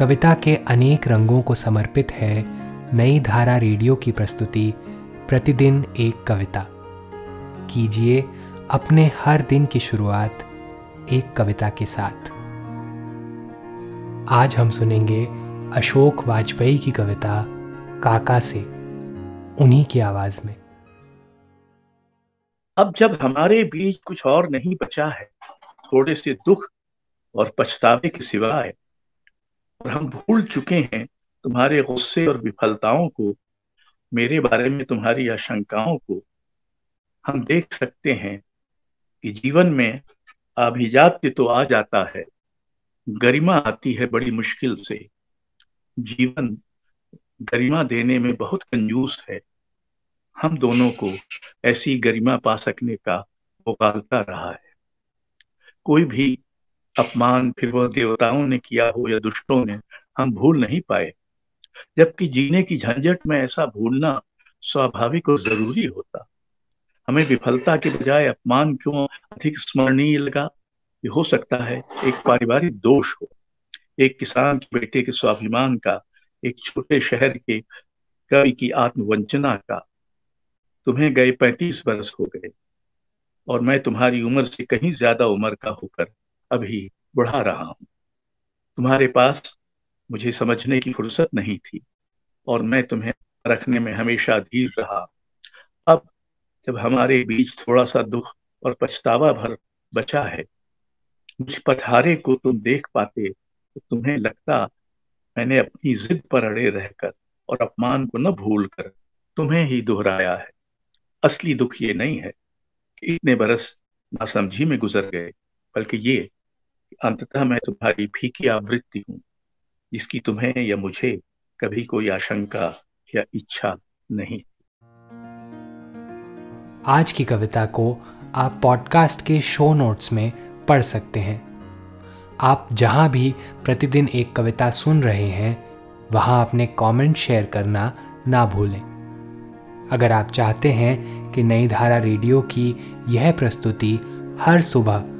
कविता के अनेक रंगों को समर्पित है नई धारा रेडियो की प्रस्तुति, प्रतिदिन एक कविता। कीजिए अपने हर दिन की शुरुआत एक कविता के साथ। आज हम सुनेंगे अशोक वाजपेयी की कविता, काका से, उन्हीं की आवाज़ में। अब जब हमारे बीच कुछ और नहीं बचा है, थोड़े से दुख और पछतावे के सिवाय और हम भूल चुके हैं तुम्हारे गुस्से और विफलताओं को, मेरे बारे में तुम्हारी आशंकाओं को। हम देख सकते हैं कि जीवन में अभिजात्य तो आ जाता है, गरिमा आती है बड़ी मुश्किल से। जीवन गरिमा देने में बहुत कंजूस है। हम दोनों को ऐसी गरिमा पा सकने का मुकालता रहा है। कोई भी अपमान फिर देवताओं ने किया हो या दुष्टों ने, हम भूल नहीं पाए। जबकि जीने की झंझट में ऐसा भूलना स्वाभाविक और ज़रूरी होता। हमें विफलता के बजाय अपमान क्यों अधिक स्मरणीय लगा? ये हो सकता है एक पारिवारिक दोष हो। एक किसान के बेटे के स्वाभिमान का, एक छोटे शहर के कवि की आत्मवंचना का। तुम्हें गए पैंतीस वर्ष हो गए, और मैं तुम्हारी उम्र से कहीं ज़्यादा उम्र का होकर अभी बढ़ा रहा हूँ। तुम्हारे पास मुझे समझने की फुर्सत नहीं थी और मैं तुम्हें रखने में हमेशा धीर रहा। अब जब हमारे बीच थोड़ा सा दुख और पछतावा भर बचा है मुझ पथारे को तुम देख पाते तो तुम्हें लगता मैंने अपनी जिद पर अड़े रहकर और अपमान को न भूल कर तुम्हें ही दोहराया है। असली दुख ये नहीं है कि इतने बरस नासमझी में गुजर गए, बल्कि ये अंततः मैं तुम्हारी फीकी आवृत्ति हूँ, जिसकी तुम्हें या मुझे कभी कोई आशंका या इच्छा नहीं। आज की कविता को आप पॉडकास्ट के शो नोट्स में पढ़ सकते हैं। आप जहाँ भी प्रतिदिन एक कविता सुन रहे हैं, वहाँ अपने कमेंट शेयर करना ना भूलें। अगर आप चाहते हैं कि नई धारा रेडियो की यह प्रस्तुति हर सुबह